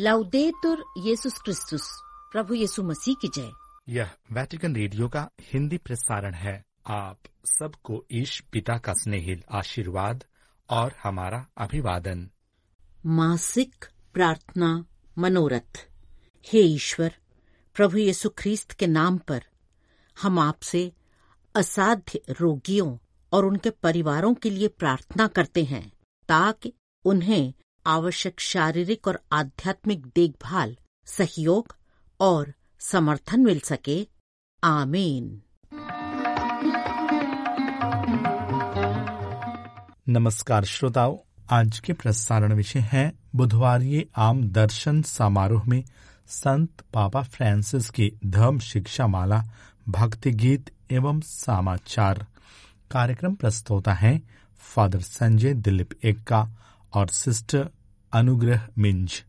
लाउदेतुर येसुस क्रिस्तुस प्रभु यीशु मसीह की जय यह वेटिकन रेडियो का हिंदी प्रसारण है। आप सबको ईश पिता का स्नेहिल आशीर्वाद और हमारा अभिवादन। मासिक प्रार्थना मनोरथ। हे ईश्वर प्रभु यीशु ख्रीस्त के नाम पर हम आपसे असाध्य रोगियों और उनके परिवारों के लिए प्रार्थना करते हैं ताकि उन्हें आवश्यक शारीरिक और आध्यात्मिक देखभाल, सहयोग और समर्थन मिल सके। आमीन। नमस्कार श्रोताओं, आज के प्रसारण विषय है बुधवार आम दर्शन समारोह में संत पापा फ्रांसिस की धर्म शिक्षा माला भक्ति गीत एवं समाचार। कार्यक्रम प्रस्तुता है फादर संजय दिलीप एक्का और सिस्टर अनुग्रह मिंज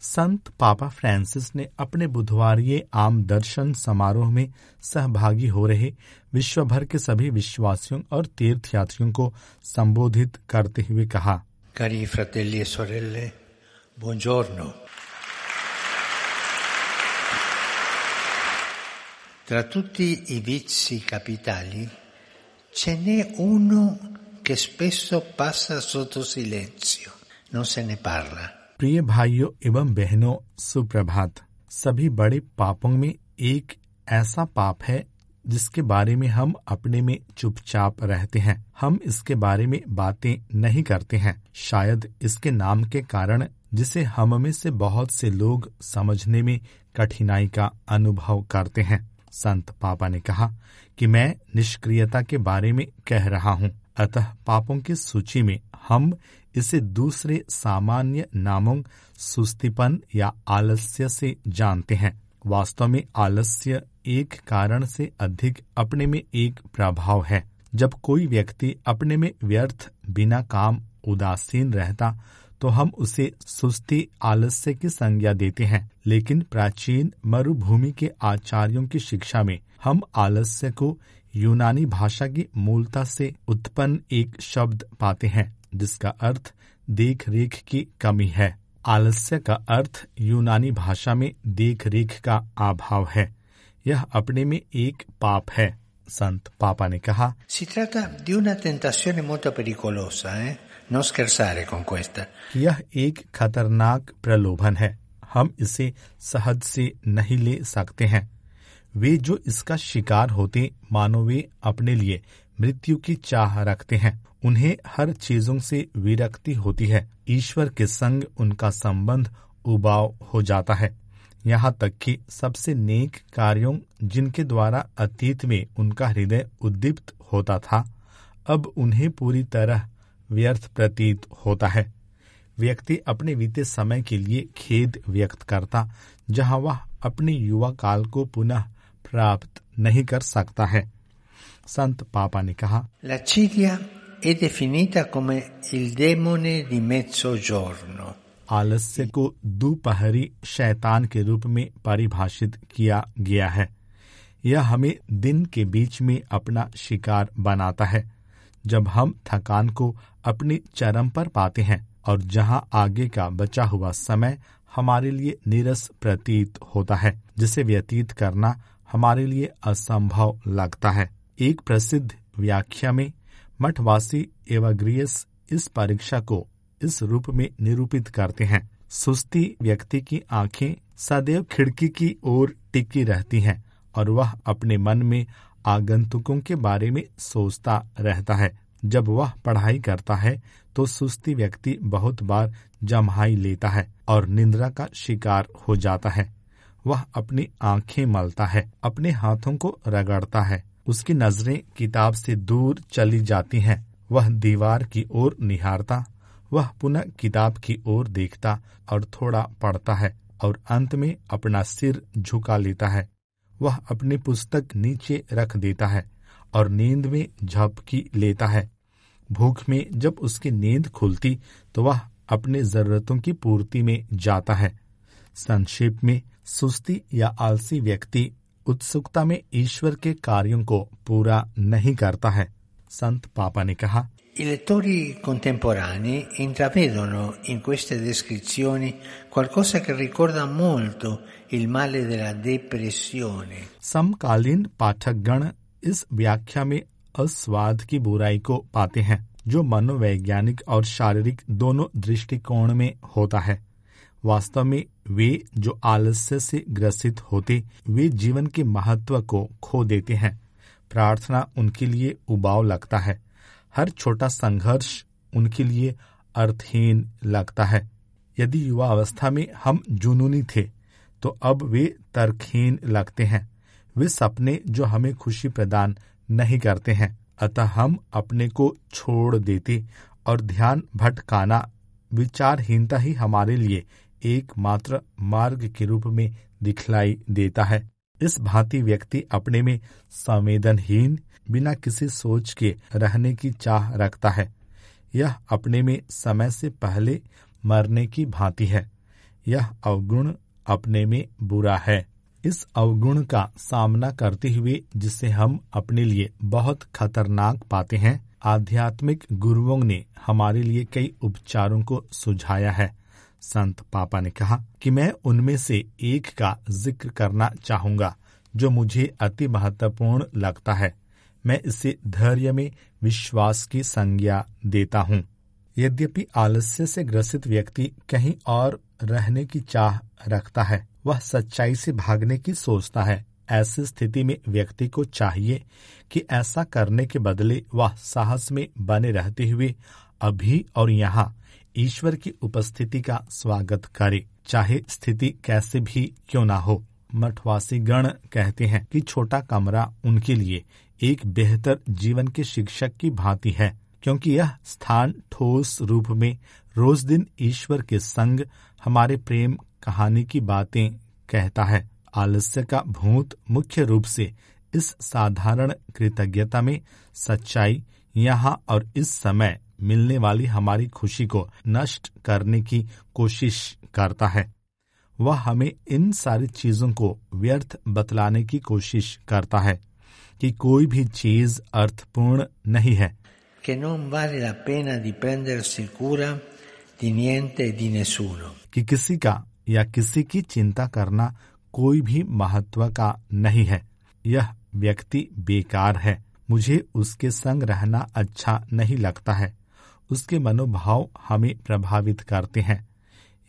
संत पापा फ्रांसिस ने अपने बुधवार आम दर्शन समारोह में सहभागी हो रहे विश्व भर के सभी विश्वासियों और तीर्थयात्रियों को संबोधित करते हुए कहा fratelli e. Tra tutti i vizi capitali, ce n'è uno che spesso passa sotto silenzio, non se ne parla. प्रिय भाइयों एवं बहनों सुप्रभात। सभी बड़े पापों में एक ऐसा पाप है जिसके बारे में हम अपने में चुपचाप रहते हैं। हम इसके बारे में बातें नहीं करते हैं। शायद इसके नाम के कारण जिसे हम में से बहुत से लोग समझने में कठिनाई का अनुभव करते हैं। संत पापा ने कहा कि मैं निष्क्रियता के बारे में कह रहा हूँ। अतः पापों की सूची में हम इसे दूसरे सामान्य नामों, सुस्तीपन या आलस्य से जानते हैं। वास्तव में आलस्य एक कारण से अधिक अपने में एक प्रभाव है। जब कोई व्यक्ति अपने में व्यर्थ, बिना काम, उदासीन रहता तो हम उसे सुस्ती, आलस्य की संज्ञा देते हैं। लेकिन प्राचीन मरुभूमि के आचार्यों की शिक्षा में हम आलस्य को यूनानी भाषा की मूलता से उत्पन्न एक शब्द पाते हैं जिसका अर्थ देख रेख की कमी है। आलस्य का अर्थ यूनानी भाषा में देख रेख का अभाव है। यह अपने में एक पाप है संत पापा ने कहा। Eh? यह एक खतरनाक प्रलोभन है। हम इसे सहज से नहीं ले सकते हैं। वे जो इसका शिकार होते, मानो वे अपने लिए मृत्यु की चाह रखते हैं। उन्हें हर चीज़ों से विरक्ति होती है। ईश्वर के संग उनका संबंध उबाव हो जाता है। यहाँ तक कि सबसे नेक कार्यों जिनके द्वारा अतीत में उनका हृदय उद्दीप्त होता था, अब उन्हें पूरी तरह व्यर्थ प्रतीत होता है। व्यक्ति अपने बीते समय के लिए खेद व्यक्त करता, जहाँ वह अपने युवा काल को पुनः प्राप्त नहीं कर सकता है संत पापा ने कहा L'accidia è definita come il demone di mezzogiorno. आलस्य को दोपहरी शैतान के रूप में परिभाषित किया गया है यह हमें दिन के बीच में अपना शिकार बनाता है जब हम थकान को अपने चरम पर पाते हैं और जहाँ आगे का बचा हुआ समय हमारे लिए नीरस प्रतीत होता है जिसे व्यतीत करना हमारे लिए असंभव लगता है। एक प्रसिद्ध व्याख्या में मठवासी एवाग्रियस इस परीक्षा को इस रूप में निरूपित करते हैं। सुस्ती व्यक्ति की आँखें सदैव खिड़की की ओर टिकी रहती हैं और वह अपने मन में आगंतुकों के बारे में सोचता रहता है। जब वह पढ़ाई करता है तो सुस्ती व्यक्ति बहुत बार जमहाई लेता है और निंद्रा का शिकार हो जाता है। वह अपनी आँखें मलता है, अपने हाथों को रगड़ता है। उसकी नज़रें किताब से दूर चली जाती हैं। वह दीवार की ओर निहारता, वह पुनः किताब की ओर देखता और थोड़ा पढ़ता है और अंत में अपना सिर झुका लेता है। वह अपनी पुस्तक नीचे रख देता है और नींद में झपकी लेता है। भूख में जब उसकी नींद खुलती तो वह अपने जरूरतों की पूर्ति में जाता है। संक्षेप में सुस्ती या आलसी व्यक्ति उत्सुकता में ईश्वर के कार्यों को पूरा नहीं करता है संत पापा ने कहा। समकालीन पाठक गण इस व्याख्या में अस्वाद की बुराई को पाते हैं जो मनोवैज्ञानिक और शारीरिक दोनों दृष्टिकोण में होता है। वास्तव में वे जो आलस्य से ग्रसित होते, वे जीवन के महत्व को खो देते हैं। प्रार्थना उनके लिए उबाव लगता है। हर छोटा संघर्ष उनके लिए अर्थहीन लगता है। यदि युवा अवस्था में हम जुनूनी थे तो अब वे तर्कहीन लगते हैं। वे सपने जो हमें खुशी प्रदान नहीं करते हैं, अतः हम अपने को छोड़ देते और ध्यान भटकाना, विचारहीनता ही हमारे लिए एकमात्र मार्ग के रूप में दिखलाई देता है। इस भांति व्यक्ति अपने में संवेदनहीन, बिना किसी सोच के रहने की चाह रखता है। यह अपने में समय से पहले मरने की भांति है। यह अवगुण अपने में बुरा है। इस अवगुण का सामना करते हुए जिसे हम अपने लिए बहुत खतरनाक पाते हैं, आध्यात्मिक गुरुओं ने हमारे लिए कई उपचारों को सुझाया है। संत पापा ने कहा कि मैं उनमें से एक का ज़िक्र करना चाहूँगा, जो मुझे अति महत्वपूर्ण लगता है। मैं इसे धैर्य में विश्वास की संज्ञा देता हूँ। यद्यपि आलस्य से ग्रसित व्यक्ति कहीं और रहने की चाह रखता है, वह सच्चाई से भागने की सोचता है। ऐसी स्थिति में व्यक्ति को चाहिए कि ऐसा करने के बदले वह साहस में बने रहते हुए अभी और यहाँ ईश्वर की उपस्थिति का स्वागत करे। चाहे स्थिति कैसे भी क्यों ना हो, मठवासी गण कहते हैं कि छोटा कमरा उनके लिए एक बेहतर जीवन के शिक्षक की भांति है, क्योंकि यह स्थान ठोस रूप में रोज दिन ईश्वर के संग हमारे प्रेम कहानी की बातें कहता है। आलस्य का भूत मुख्य रूप से इस साधारण कृतज्ञता में सच्चाई यहाँ और इस समय मिलने वाली हमारी खुशी को नष्ट करने की कोशिश करता है। वह हमें इन सारी चीज़ों को व्यर्थ बतलाने की कोशिश करता है कि कोई भी चीज़ अर्थपूर्ण नहीं है। Che non vale la pena di prendersi cura di niente e di nessuno. कि किसी का या किसी की चिंता करना कोई भी महत्व का नहीं है। यह व्यक्ति बेकार है। मुझे उसके संग रहना अच्छा नहीं लगता है। उसके मनोभाव हमें प्रभावित करते हैं।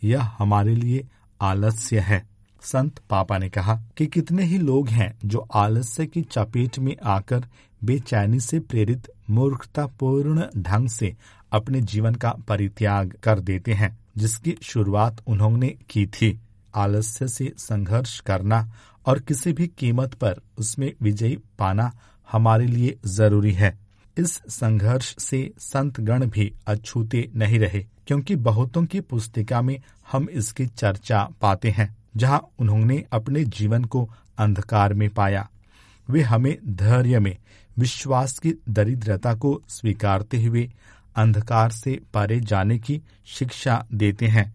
यह हमारे लिए आलस्य है। संत पापा ने कहा कि कितने ही लोग हैं जो आलस्य की चपेट में आकर बेचैनी से प्रेरित, मूर्खतापूर्ण ढंग से अपने जीवन का परित्याग कर देते हैं, जिसकी शुरुआत उन्होंने की थी। आलस्य से संघर्ष करना और किसी भी कीमत पर उसमें विजयी पाना हमारे लिए ज़रूरी है। इस संघर्ष से संत गण भी अछूते नहीं रहे, क्योंकि बहुतों की पुस्तिका में हम इसकी चर्चा पाते हैं, जहाँ उन्होंने अपने जीवन को अंधकार में पाया। वे हमें धैर्य में, विश्वास की दरिद्रता को स्वीकारते हुए अंधकार से परे जाने की शिक्षा देते हैं।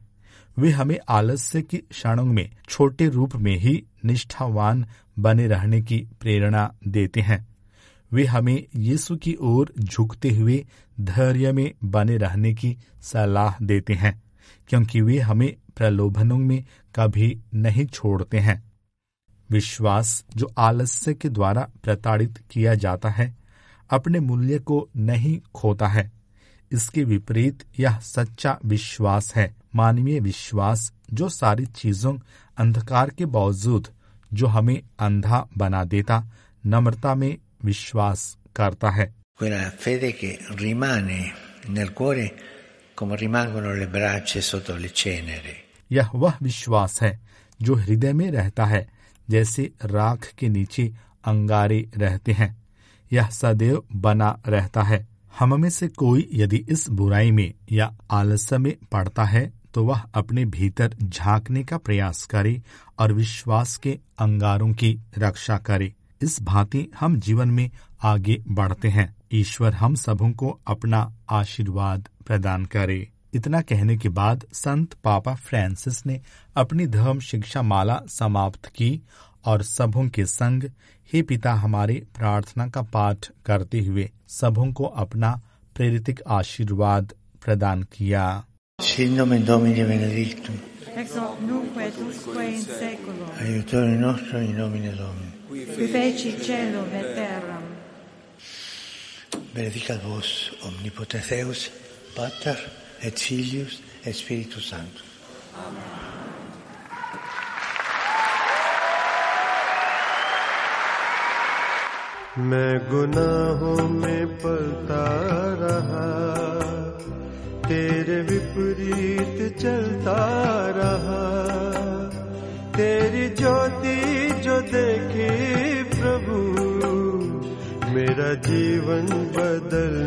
वे हमें आलस्य की क्षणों में, छोटे रूप में ही निष्ठावान बने रहने की प्रेरणा देते हैं। वे हमें यीशु की ओर झुकते हुए धैर्य में बने रहने की सलाह देते हैं, क्योंकि वे हमें प्रलोभनों में कभी नहीं छोड़ते हैं। विश्वास जो आलस्य के द्वारा प्रताड़ित किया जाता है, अपने मूल्य को नहीं खोता है। इसके विपरीत यह सच्चा विश्वास है, मानवीय विश्वास जो सारी चीज़ों अंधकार के बावजूद जो हमें अंधा बना देता, नम्रता में विश्वास करता है। Quella fede che rimane nel cuore come rimangono le braccia sotto le cenere. यह वह विश्वास है जो हृदय में रहता है जैसे राख के नीचे अंगारे रहते हैं। यह सदैव बना रहता है। हम में से कोई यदि इस बुराई में या आलस्य में पड़ता है तो वह अपने भीतर झांकने का प्रयास करे और विश्वास के अंगारों की रक्षा करे। इस भांति हम जीवन में आगे बढ़ते हैं। ईश्वर हम सबों को अपना आशीर्वाद प्रदान करे। इतना कहने के बाद संत पापा फ्रांसिस ने अपनी धर्म शिक्षा माला समाप्त की और सबों के संग हे पिता हमारे प्रार्थना का पाठ करते हुए सबों को अपना प्रेरित आशीर्वाद प्रदान किया। Sin nomen Domini benedictum, ex hoc nunc et usque in seculum, aiutore nostro in nomine Domini. qui feci celum et terram. Benedicat vos omnipotens Deus, Pater et Filius et Spiritus Sanctus. मैं गुनाहों में पलता रहा तेरे विपरीत चलता रहा। तेरी ज्योति जो देखी प्रभु मेरा जीवन बदलने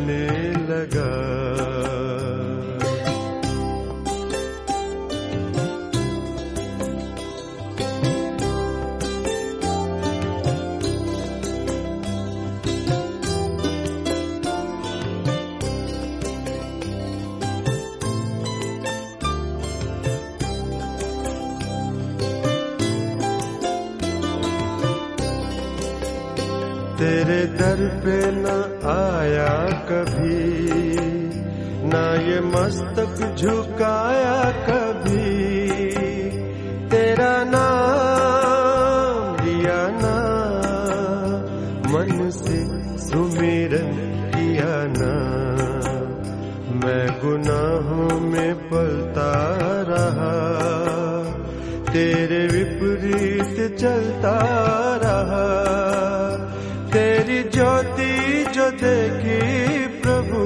चलता रहा। तेरी ज्योति जो देखी प्रभु,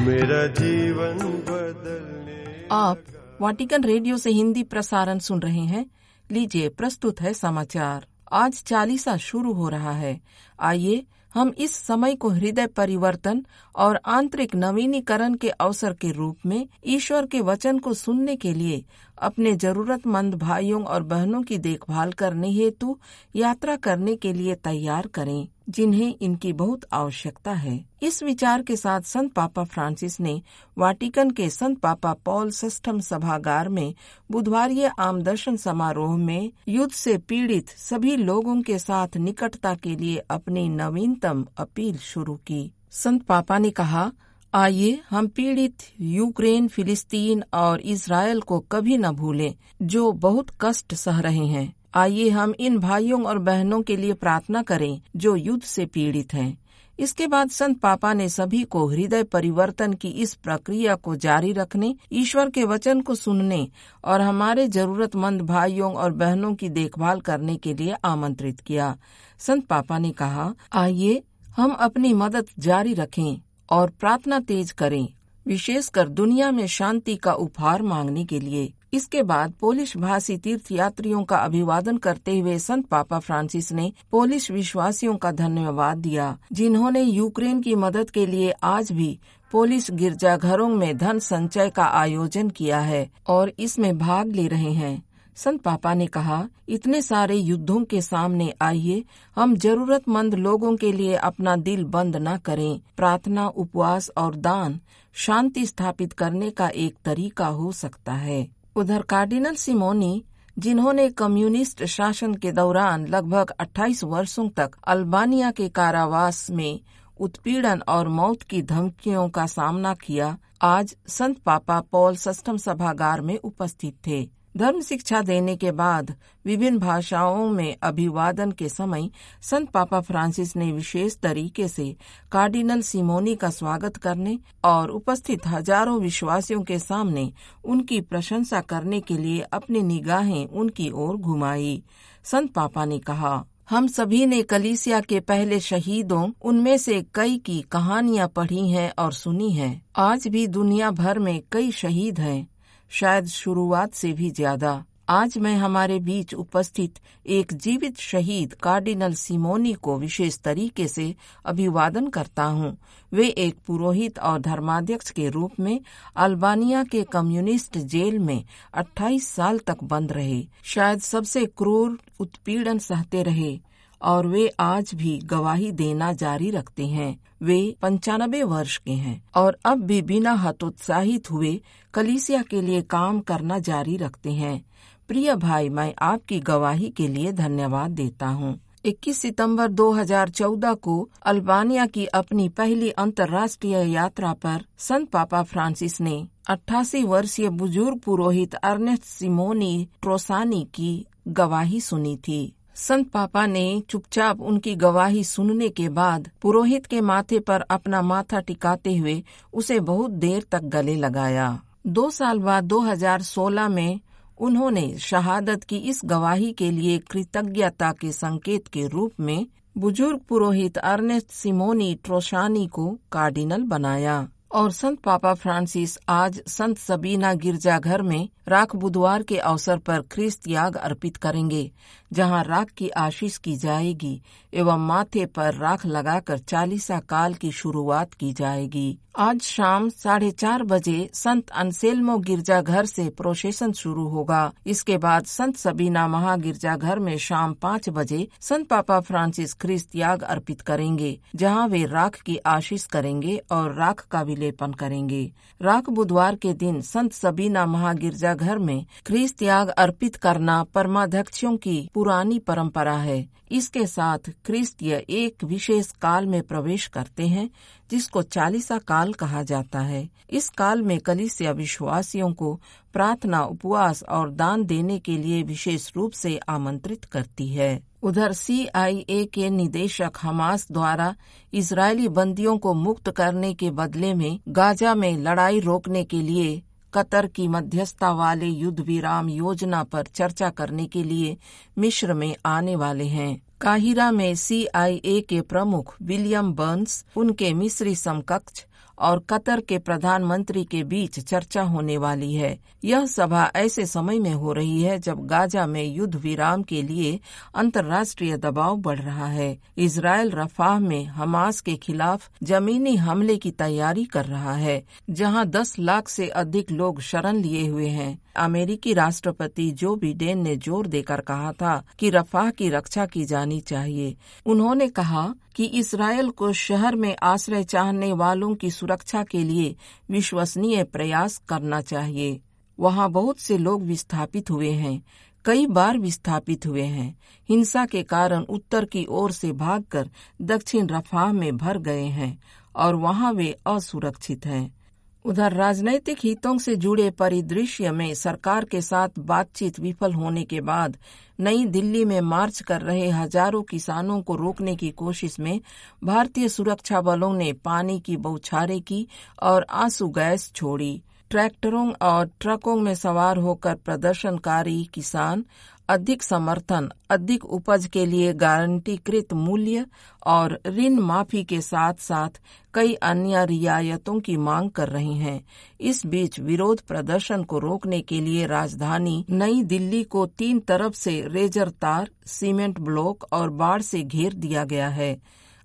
मेरा जीवन बदलने आप वाटिकन रेडियो से हिंदी प्रसारण सुन रहे हैं। लीजिए, प्रस्तुत है समाचार। आज चालीसा शुरू हो रहा है। आइए, हम इस समय को हृदय परिवर्तन और आंतरिक नवीनीकरण के अवसर के रूप में ईश्वर के वचन को सुनने के लिए अपने जरूरतमंद भाइयों और बहनों की देखभाल करने हेतु यात्रा करने के लिए तैयार करें। जिन्हें इनकी बहुत आवश्यकता है। इस विचार के साथ संत पापा फ्रांसिस ने वाटिकन के संत पापा पॉल सष्टम सभागार में बुधवार आम दर्शन समारोह में युद्ध से पीड़ित सभी लोगों के साथ निकटता के लिए अपनी नवीनतम अपील शुरू की। संत पापा ने कहा, आइए, हम पीड़ित यूक्रेन, फिलिस्तीन और इसराइल को कभी न भूलें, जो बहुत कष्ट सह रहे हैं। आइए हम इन भाइयों और बहनों के लिए प्रार्थना करें, जो युद्ध से पीड़ित हैं। इसके बाद संत पापा ने सभी को हृदय परिवर्तन की इस प्रक्रिया को जारी रखने, ईश्वर के वचन को सुनने और हमारे जरूरतमंद भाइयों और बहनों की देखभाल करने के लिए आमंत्रित किया। संत पापा ने कहा, आइए हम अपनी मदद जारी रखें और प्रार्थना तेज करें, विशेषकर दुनिया में शांति का उपहार मांगने के लिए। इसके बाद पोलिश भाषी तीर्थ यात्रियों का अभिवादन करते हुए संत पापा फ्रांसिस ने पोलिश विश्वासियों का धन्यवाद दिया, जिन्होंने यूक्रेन की मदद के लिए आज भी पोलिश गिरजाघरों में धन संचय का आयोजन किया है और इसमें भाग ले रहे हैं। संत पापा ने कहा, इतने सारे युद्धों के सामने आइए, हम जरूरतमंद लोगों के लिए अपना दिल बंद न करें। प्रार्थना, उपवास और दान शांति स्थापित करने का एक तरीका हो सकता है। उधर कार्डिनल सिमोनी, जिन्होंने कम्युनिस्ट शासन के दौरान लगभग 28 वर्षों तक अल्बानिया के कारावास में उत्पीड़न और मौत की धमकियों का सामना किया, आज संत पापा पॉल सस्टम सभागार में उपस्थित थे। धर्म शिक्षा देने के बाद विभिन्न भाषाओं में अभिवादन के समय संत पापा फ्रांसिस ने विशेष तरीके से कार्डिनल सिमोनी का स्वागत करने और उपस्थित हज़ारों विश्वासियों के सामने उनकी प्रशंसा करने के लिए अपनी निगाहें उनकी ओर घुमाई। संत पापा ने कहा, हम सभी ने कलीसिया के पहले शहीदों, उनमें से कई की कहानियाँ पढ़ी हैं और सुनी हैं। आज भी दुनिया भर में कई शहीद हैं। शायद शुरुआत से भी ज़्यादा। आज मैं हमारे बीच उपस्थित एक जीवित शहीद कार्डिनल सिमोनी को विशेष तरीके से अभिवादन करता हूँ। वे एक पुरोहित और धर्माध्यक्ष के रूप में अल्बानिया के कम्युनिस्ट जेल में 28 साल तक बंद रहे। शायद सबसे क्रूर उत्पीड़न सहते रहे। और वे आज भी गवाही देना जारी रखते हैं। वे पंचानबे वर्ष के हैं और अब भी बिना हतोत्साहित हुए कलीसिया के लिए काम करना जारी रखते हैं। प्रिय भाई, मैं आपकी गवाही के लिए धन्यवाद देता हूँ। 21 सितंबर 2014 को अल्बानिया की अपनी पहली अंतर्राष्ट्रीय यात्रा पर संत पापा फ्रांसिस ने 88 वर्षीय बुज़ुर्ग पुरोहित अर्नेस्ट सिमोनी ट्रोसानी की गवाही सुनी थी। संत पापा ने चुपचाप उनकी गवाही सुनने के बाद पुरोहित के माथे पर अपना माथा टिकाते हुए उसे बहुत देर तक गले लगाया। दो साल बाद 2016 में उन्होंने शहादत की इस गवाही के लिए कृतज्ञता के संकेत के रूप में बुज़ुर्ग पुरोहित अर्नेस्ट सिमोनी ट्रोशानी को कार्डिनल बनाया और संत पापा फ्रांसिस आज संत सबीना गिरजाघर में राख बुधवार के अवसर पर ख्रिस्त याग अर्पित करेंगे जहाँ राख की आशीष की जाएगी, एवं माथे पर राख लगाकर चालीसा काल की शुरुआत की जाएगी। आज शाम साढ़े चार बजे संत अनसेल्मो गिरजाघर से प्रोसेशन शुरू होगा। इसके बाद संत सबीना महा गिरजा महागिरजाघर में शाम पाँच बजे संत पापा फ्रांसिस ख्रिस्त याग अर्पित करेंगे, जहाँ वे राख की आशीष करेंगे और राख का विलेपन करेंगे। राख बुधवार के दिन संत सबीना महागिरजा घर में ख्रिस्त याग अर्पित करना परमाध्यक्षों की पुरानी परंपरा है। इसके साथ क्रिस्तीय एक विशेष काल में प्रवेश करते हैं, जिसको चालीसा काल कहा जाता है। इस काल में कलिसिया विश्वासियों को प्रार्थना, उपवास और दान देने के लिए विशेष रूप से आमंत्रित करती है। उधर सीआईए के निदेशक हमास द्वारा इजरायली बंदियों को मुक्त करने के बदले में गाजा में लड़ाई रोकने के लिए कतर की मध्यस्थता वाले युद्ध विराम योजना पर चर्चा करने के लिए मिश्र में आने वाले हैं। काहिरा में सीआईए के प्रमुख विलियम बर्न्स, उनके मिस्री समकक्ष और कतर के प्रधानमंत्री के बीच चर्चा होने वाली है। यह सभा ऐसे समय में हो रही है जब गाजा में युद्ध विराम के लिए अंतर्राष्ट्रीय दबाव बढ़ रहा है। इसराइल रफाह में हमास के खिलाफ जमीनी हमले की तैयारी कर रहा है, जहाँ 10 लाख से अधिक लोग शरण लिए हुए हैं। अमेरिकी राष्ट्रपति जो बिडेन ने ज़ोर देकर कहा था कि रफाह की रक्षा की जानी चाहिए। उन्होंने कहा कि इसराइल को शहर में आश्रय चाहने वालों की सुरक्षा के लिए विश्वसनीय प्रयास करना चाहिए। वहाँ बहुत से लोग विस्थापित हुए हैं, कई बार विस्थापित हुए हैं। हिंसा के कारण उत्तर की ओर से भागकर दक्षिण रफाह में भर गए हैं और वहाँ वे असुरक्षित हैं। उधर राजनैतिक हितों से जुड़े परिदृश्य में सरकार के साथ बातचीत विफल होने के बाद नई दिल्ली में मार्च कर रहे हज़ारों किसानों को रोकने की कोशिश में भारतीय सुरक्षा बलों ने पानी की बौछारें की और आँसू गैस छोड़ी। ट्रैक्टरों और ट्रकों में सवार होकर प्रदर्शनकारी किसान अधिक समर्थन, अधिक उपज के लिए गारंटीकृत मूल्य और ऋण माफ़ी के साथ साथ कई अन्य रियायतों की मांग कर रहे हैं। इस बीच विरोध प्रदर्शन को रोकने के लिए राजधानी नई दिल्ली को तीन तरफ़ से रेजर तार, सीमेंट ब्लॉक और बाढ़ से घेर दिया गया है।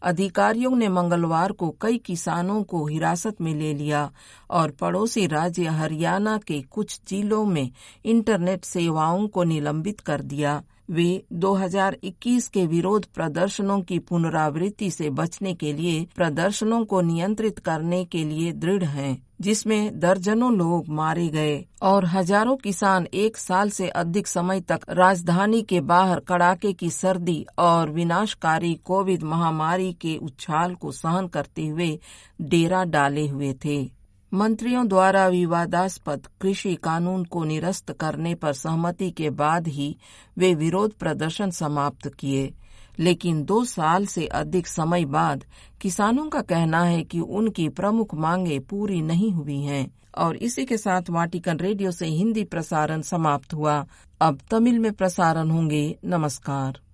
अधिकारियों ने मंगलवार को कई किसानों को हिरासत में ले लिया और पड़ोसी राज्य हरियाणा के कुछ जिलों में इंटरनेट सेवाओं को निलंबित कर दिया। वे 2021 के विरोध प्रदर्शनों की पुनरावृत्ति से बचने के लिए प्रदर्शनों को नियंत्रित करने के लिए दृढ़ हैं, जिसमें दर्जनों लोग मारे गए और हज़ारों किसान एक साल से अधिक समय तक राजधानी के बाहर कड़ाके की सर्दी और विनाशकारी कोविड महामारी के उछाल को सहन करते हुए डेरा डाले हुए थे। मंत्रियों द्वारा विवादास्पद कृषि कानून को निरस्त करने पर सहमति के बाद ही वे विरोध प्रदर्शन समाप्त किए। लेकिन दो साल से अधिक समय बाद किसानों का कहना है कि उनकी प्रमुख मांगे पूरी नहीं हुई हैं और इसी के साथ वाटिकन रेडियो से हिंदी प्रसारण समाप्त हुआ। अब तमिल में प्रसारण होंगे। नमस्कार।